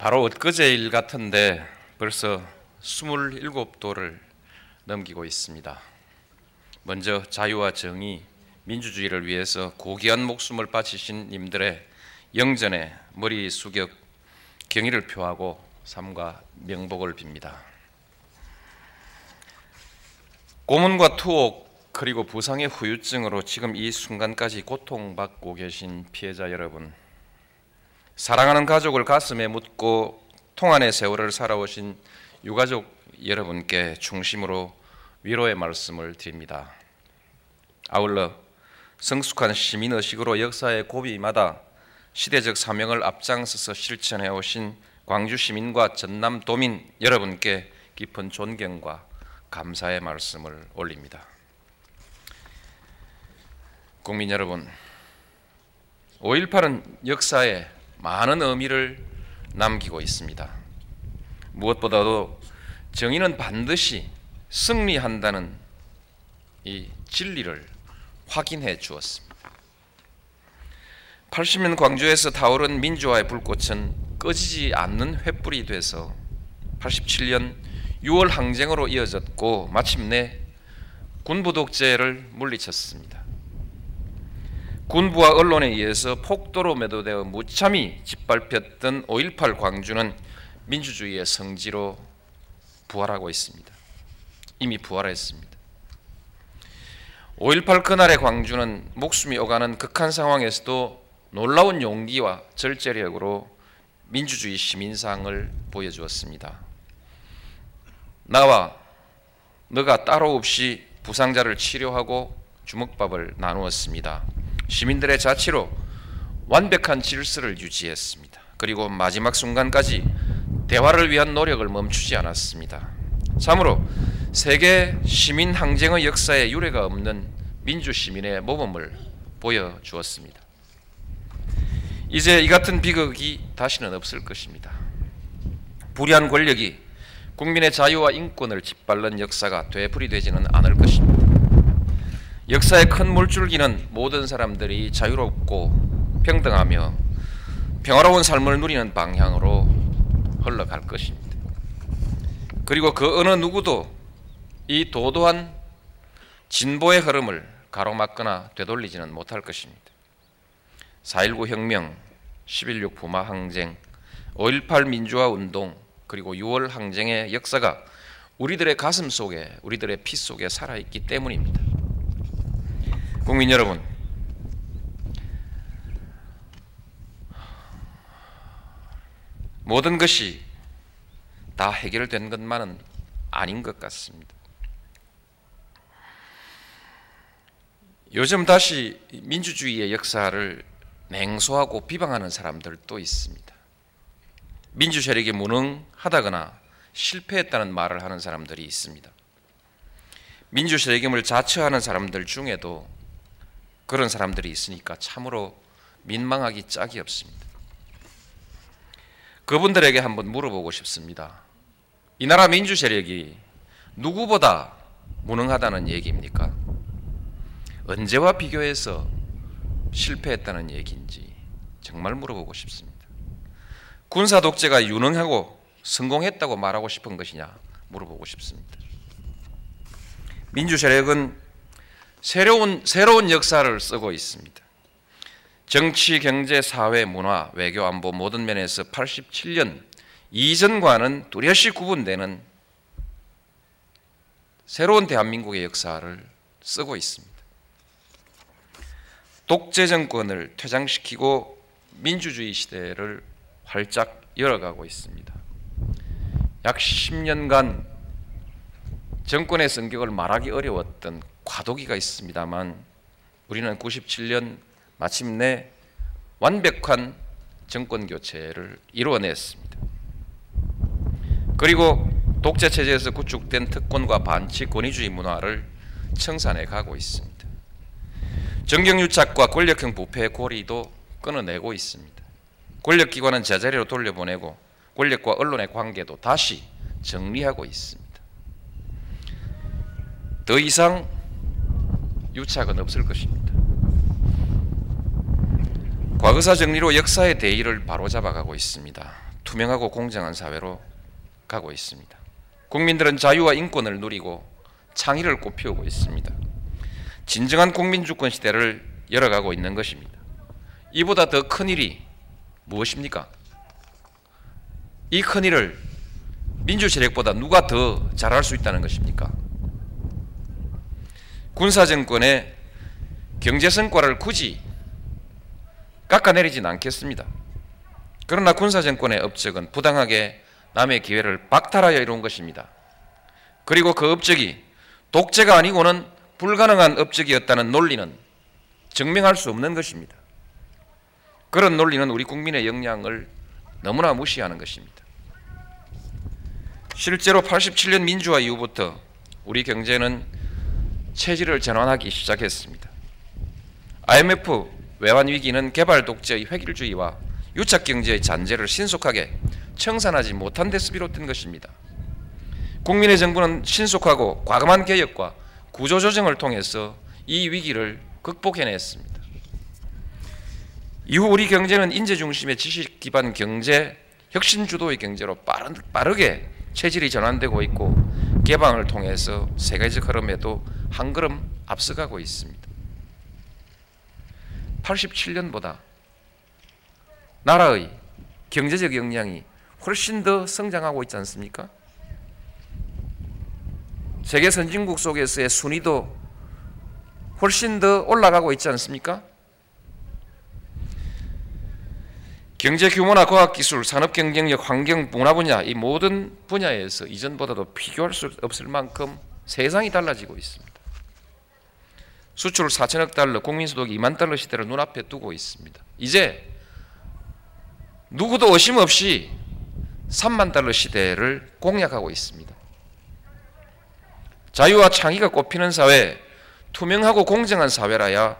바로 엊그제 일 같은데 벌써 27도를 넘기고 있습니다. 먼저 자유와 정의, 민주주의를 위해서 고귀한 목숨을 바치신 님들의 영전에 머리 숙여 경의를 표하고 삼가 명복을 빕니다. 고문과 투옥 그리고 부상의 후유증으로 지금 이 순간까지 고통받고 계신 피해자 여러분 사랑하는 가족을 가슴에 묻고 통안의 세월을 살아오신 유가족 여러분께 중심으로 위로의 말씀을 드립니다. 아울러 성숙한 시민 의식으로 역사의 고비마다 시대적 사명을 앞장서서 실천해 오신 광주 시민과 전남 도민 여러분께 깊은 존경과 감사의 말씀을 올립니다. 국민 여러분, 5.18은 역사에 많은 의미를 남기고 있습니다. 무엇보다도 정의는 반드시 승리한다는 이 진리를 확인해 주었습니다. 80년 광주에서 타오른 민주화의 불꽃은 꺼지지 않는 횃불이 돼서 87년 6월 항쟁으로 이어졌고 마침내 군부 독재를 물리쳤습니다. 군부와 언론에 의해서 폭도로 매도되어 무참히 짓밟혔던 5.18 광주는 민주주의의 성지로 부활하고 있습니다. 이미 부활했습니다. 5.18 그날의 광주는 목숨이 오가는 극한 상황에서도 놀라운 용기와 절제력으로 민주주의 시민상을 보여주었습니다. 나와 너가 따로 없이 부상자를 치료하고 주먹밥을 나누었습니다. 시민들의 자치로 완벽한 질서를 유지했습니다. 그리고 마지막 순간까지 대화를 위한 노력을 멈추지 않았습니다. 참으로 세계 시민 항쟁의 역사에 유례가 없는 민주 시민의 모범을 보여주었습니다. 이제 이 같은 비극이 다시는 없을 것입니다. 불의한 권력이 국민의 자유와 인권을 짓밟는 역사가 되풀이되지는 않을 것입니다. 역사의 큰 물줄기는 모든 사람들이 자유롭고 평등하며 평화로운 삶을 누리는 방향으로 흘러갈 것입니다. 그리고 그 어느 누구도 이 도도한 진보의 흐름을 가로막거나 되돌리지는 못할 것입니다. 4.19 혁명, 11.6 부마 항쟁, 5.18 민주화 운동, 그리고 6월 항쟁의 역사가 우리들의 가슴 속에, 우리들의 피 속에 살아있기 때문입니다. 국민 여러분, 모든 것이 다 해결된 것만은 아닌 것 같습니다. 요즘 다시 민주주의의 역사를 냉소하고 비방하는 사람들도 있습니다. 민주 세력이 무능하다거나 실패했다는 말을 하는 사람들이 있습니다. 민주 세력임을 자처하는 사람들 중에도 그런 사람들이 있으니까 참으로 민망하기 짝이 없습니다. 그분들에게 한번 물어보고 싶습니다. 이 나라 민주 세력이 누구보다 무능하다는 얘기입니까? 언제와 비교해서 실패했다는 얘기인지 정말 물어보고 싶습니다. 군사 독재가 유능하고 성공했다고 말하고 싶은 것이냐 물어보고 싶습니다. 민주 세력은 새로운 새로운 역사를 쓰고 있습니다. 정치, 경제, 사회, 문화, 외교, 안보 모든 면에서 87년 이전과는 뚜렷이 구분되는 새로운 대한민국의 역사를 쓰고 있습니다. 독재 정권을 퇴장시키고 민주주의 시대를 활짝 열어가고 있습니다. 약 10년간 정권의 성격을 말하기 어려웠던 과도기가 있습니다만 우리는 97년 마침내 완벽한 정권 교체를 이루어냈습니다. 그리고 독재 체제에서 구축된 특권과 반칙 권위주의 문화를 청산해 가고 있습니다. 정경유착과 권력형 부패의 고리도 끊어내고 있습니다. 권력기관은 제자리로 돌려보내고 권력과 언론의 관계도 다시 정리하고 있습니다. 더 이상 유착은 없을 것입니다. 과거사 정리로 역사의 대의를 바로잡아가고 있습니다. 투명하고 공정한 사회로 가고 있습니다. 국민들은 자유와 인권을 누리고 창의를 꽃피우고 있습니다. 진정한 국민 주권 시대를 열어가고 있는 것입니다. 이보다 더 큰 일이 무엇입니까? 이 큰 일을 민주 세력보다 누가 더 잘할 수 있다는 것입니까? 군사 정권의 경제 성과를 굳이 깎아내리진 않겠습니다. 그러나 군사 정권의 업적은 부당하게 남의 기회를 박탈하여 이룬 것입니다. 그리고 그 업적이 독재가 아니고는 불가능한 업적이었다는 논리는 증명할 수 없는 것입니다. 그런 논리는 우리 국민의 역량을 너무나 무시하는 것입니다. 실제로 87년 민주화 이후부터 우리 경제는 체질을 전환하기 시작했습니다. IMF 외환 위기는 개발 독재의 획일주의와 유착 경제의 잔재를 신속하게 청산하지 못한 데서 비롯된 것입니다. 국민의 정부는 신속하고 과감한 개혁과 구조 조정을 통해서 이 위기를 극복해냈습니다. 이후 우리 경제는 인재 중심의 지식 기반 경제, 혁신 주도의 경제로 빠르게 체질이 전환되고 있고 개방을 통해서 세계적 흐름에도 한 걸음 앞서가고 있습니다. 87년보다 나라의 경제적 역량이 훨씬 더 성장하고 있지 않습니까? 세계 선진국 속에서의 순위도 훨씬 더 올라가고 있지 않습니까? 경제 규모나 과학 기술, 산업 경쟁력, 환경, 문화 분야 이 모든 분야에서 이전보다도 비교할 수 없을 만큼 세상이 달라지고 있습니다. 수출 4천억 달러, 국민 소득 2만 달러 시대를 눈앞에 두고 있습니다. 이제 누구도 의심 없이 3만 달러 시대를 공략하고 있습니다. 자유와 창의가 꽃피는 사회, 투명하고 공정한 사회라야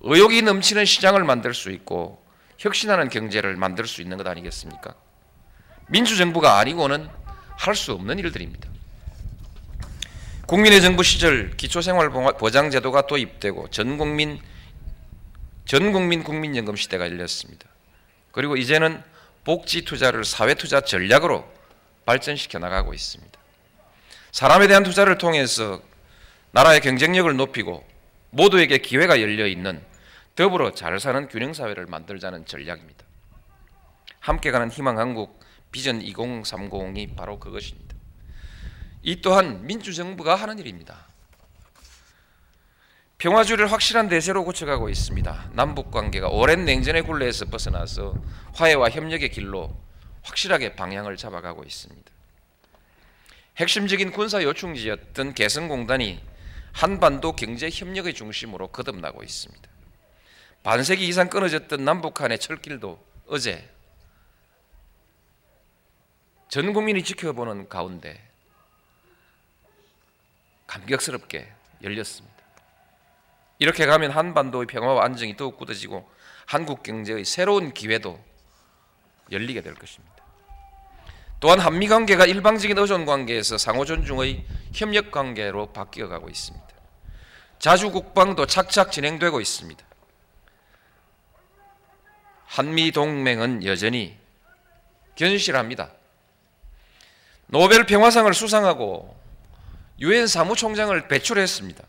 의욕이 넘치는 시장을 만들 수 있고 혁신하는 경제를 만들 수 있는 것 아니겠습니까? 민주정부가 아니고는 할 수 없는 일들입니다. 국민의 정부 시절 기초생활보장제도가 도입되고 전국민 전국민 국민연금 시대가 열렸습니다. 그리고 이제는 복지 투자를 사회 투자 전략으로 발전시켜 나가고 있습니다. 사람에 대한 투자를 통해서 나라의 경쟁력을 높이고 모두에게 기회가 열려 있는 더불어 잘 사는 균형 사회를 만들자는 전략입니다. 함께 가는 희망 한국 비전 2030이 바로 그것입니다. 이 또한 민주정부가 하는 일입니다. 평화주의를 확실한 대세로 고쳐가고 있습니다. 남북 관계가 오랜 냉전의 굴레에서 벗어나서 화해와 협력의 길로 확실하게 방향을 잡아가고 있습니다. 핵심적인 군사 요충지였던 개성공단이 한반도 경제 협력의 중심으로 거듭나고 있습니다. 반세기 이상 끊어졌던 남북한의 철길도 어제 전 국민이 지켜보는 가운데 감격스럽게 열렸습니다. 이렇게 가면 한반도의 평화와 안정이 더욱 굳어지고 한국 경제의 새로운 기회도 열리게 될 것입니다. 또한 한미 관계가 일방적인 의존 관계에서 상호 존중의 협력 관계로 바뀌어 가고 있습니다. 자주 국방도 착착 진행되고 있습니다. 한미 동맹은 여전히 견실합니다. 노벨 평화상을 수상하고 유엔 사무총장을 배출했습니다.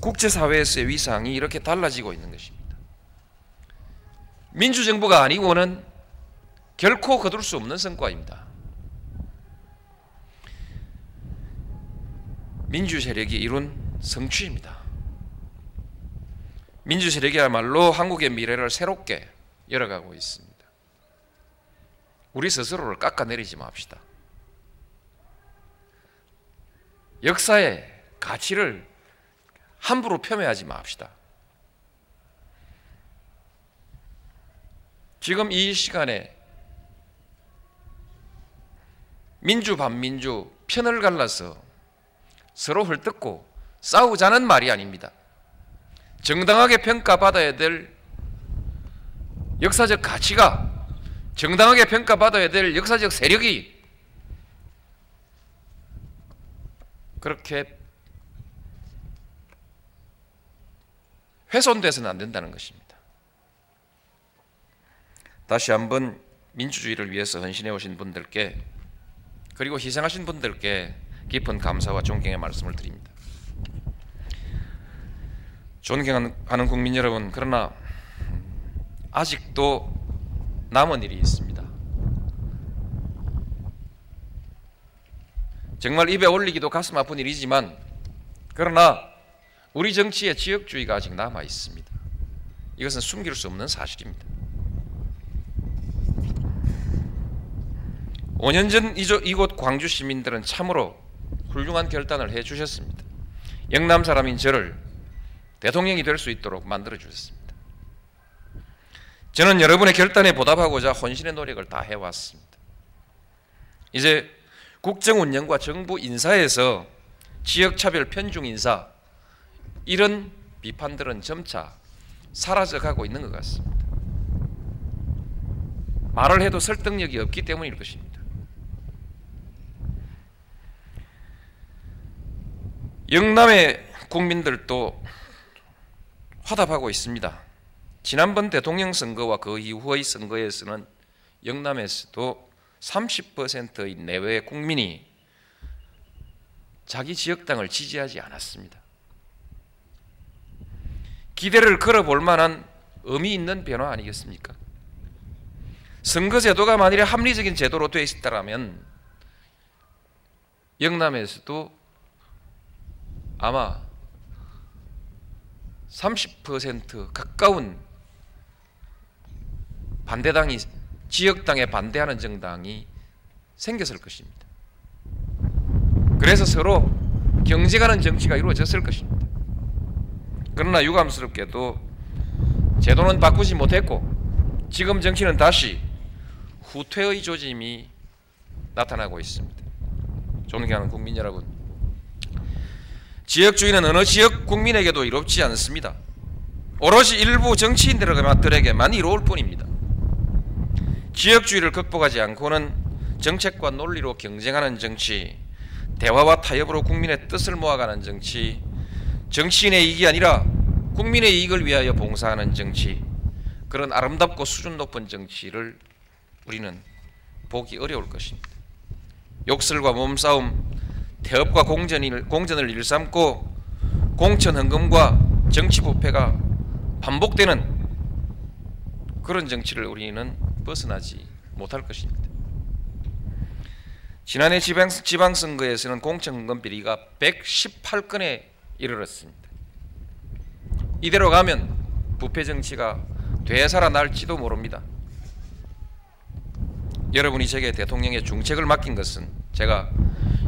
국제사회에서의 위상이 이렇게 달라지고 있는 것입니다. 민주정부가 아니고는 결코 거둘 수 없는 성과입니다. 민주 세력이 이룬 성취입니다. 민주 세력이야말로 한국의 미래를 새롭게 열어가고 있습니다. 우리 스스로를 깎아내리지 맙시다. 역사의 가치를 함부로 폄훼하지 맙시다. 지금 이 시간에 민주 반민주 편을 갈라서 서로 헐뜯고 싸우자는 말이 아닙니다. 정당하게 평가받아야 될 역사적 가치가 정당하게 평가받아야 될 역사적 세력이 그렇게 훼손돼서는 안 된다는 것입니다. 다시 한번 민주주의를 위해서 헌신해 오신 분들께 그리고 희생하신 분들께 깊은 감사와 존경의 말씀을 드립니다. 존경하는 국민 여러분, 그러나 아직도 남은 일이 있습니다. 정말 입에 올리기도 가슴 아픈 일이지만 그러나 우리 정치에 지역주의가 아직 남아 있습니다. 이것은 숨길 수 없는 사실입니다. 5년 전 이곳 광주 시민들은 참으로 훌륭한 결단을 해 주셨습니다. 영남 사람인 저를 대통령이 될 수 있도록 만들어 주셨습니다. 저는 여러분의 결단에 보답하고자 혼신의 노력을 다 해왔습니다. 이제 국정 운영과 정부 인사에서 지역차별 편중 인사 이런 비판들은 점차 사라져가고 있는 것 같습니다. 말을 해도 설득력이 없기 때문일 것입니다. 영남의 국민들도 화답하고 있습니다. 지난번 대통령 선거와 그 이후의 선거에서는 영남에서도 30%의 내외 국민이 자기 지역당을 지지하지 않았습니다. 기대를 걸어볼 만한 의미 있는 변화 아니겠습니까? 선거제도가 만일에 합리적인 제도로 되어 있었다면 영남에서도 아마 30% 가까운 반대당이 지역당에 반대하는 정당이 생겼을 것입니다. 그래서 서로 경쟁하는 정치가 이루어졌을 것입니다. 그러나 유감스럽게도 제도는 바꾸지 못했고 지금 정치는 다시 후퇴의 조짐이 나타나고 있습니다. 존경하는 국민 여러분, 지역주의는 어느 지역 국민에게도 이롭지 않습니다. 오로지 일부 정치인들에게만 이로울 뿐입니다. 지역주의를 극복하지 않고는 정책과 논리로 경쟁하는 정치, 대화와 타협으로 국민의 뜻을 모아가는 정치, 정치인의 이익이 아니라 국민의 이익을 위하여 봉사하는 정치, 그런 아름답고 수준 높은 정치를 우리는 보기 어려울 것입니다. 욕설과 몸싸움, 태업과 공전을, 공전을 일삼고 공천 헌금과 정치 부패가 반복되는 그런 정치를 우리는 벗어나지 못할 것입니다. 지난해 지방, 지방선거에서는 공천헌금 비리가 118건에 이르렀습니다. 이대로 가면 부패 정치가 되살아날지도 모릅니다. 여러분이 제게 대통령의 중책을 맡긴 것은 제가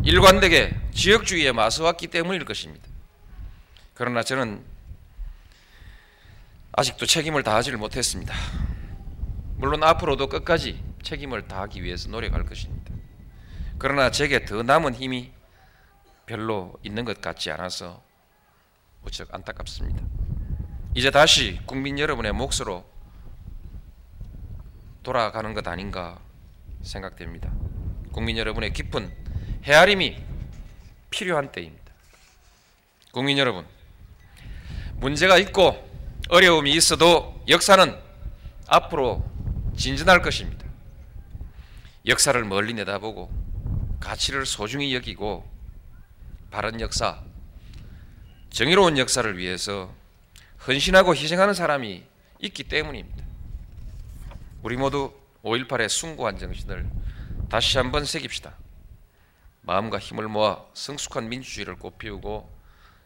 일관되게 지역주의에 맞서왔기 때문일 것입니다. 그러나 저는 아직도 책임을 다하지를 못했습니다. 물론 앞으로도 끝까지 책임을 다하기 위해서 노력할 것입니다. 그러나 제게 더 남은 힘이 별로 있는 것 같지 않아서 무척 안타깝습니다. 이제 다시 국민 여러분의 몫으로 돌아가는 것 아닌가 생각됩니다. 국민 여러분의 깊은 헤아림이 필요한 때입니다. 국민 여러분, 문제가 있고 어려움이 있어도 역사는 앞으로 진전할 것입니다. 역사를 멀리 내다보고 가치를 소중히 여기고 바른 역사, 정의로운 역사를 위해서 헌신하고 희생하는 사람이 있기 때문입니다. 우리 모두 5.18의 숭고한 정신을 다시 한번 새깁시다. 마음과 힘을 모아 성숙한 민주주의를 꽃피우고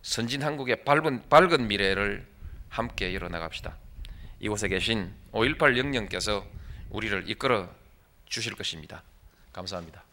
선진 한국의 밝은, 밝은 미래를 함께 열어나갑시다. 이곳에 계신 5.18 영령께서 우리를 이끌어 주실 것입니다. 감사합니다.